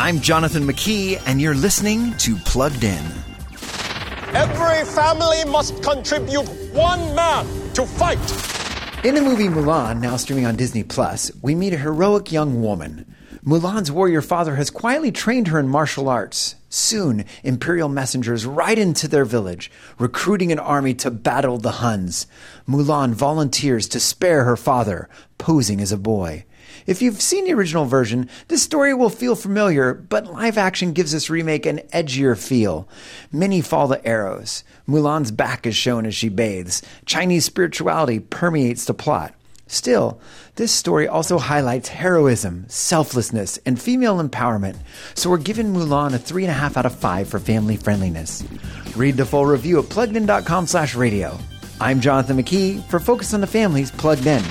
I'm Jonathan McKee, and you're listening to Plugged In. Every family must contribute one man to fight. In the movie Mulan, now streaming on Disney Plus, we meet a heroic young woman. Mulan's warrior father has quietly trained her in martial arts. Soon, Imperial messengers ride into their village, recruiting an army to battle the Huns. Mulan volunteers to spare her father, posing as a boy. If you've seen the original version, this story will feel familiar, but live action gives this remake an edgier feel. Many fall the arrows. Mulan's back is shown as she bathes. Chinese spirituality permeates the plot. Still, this story also highlights heroism, selflessness, and female empowerment, so we're giving Mulan a 3.5 out of 5 for family friendliness. Read the full review at pluggedin.com slash radio. I'm Jonathan McKee for Focus on the Family's Plugged In.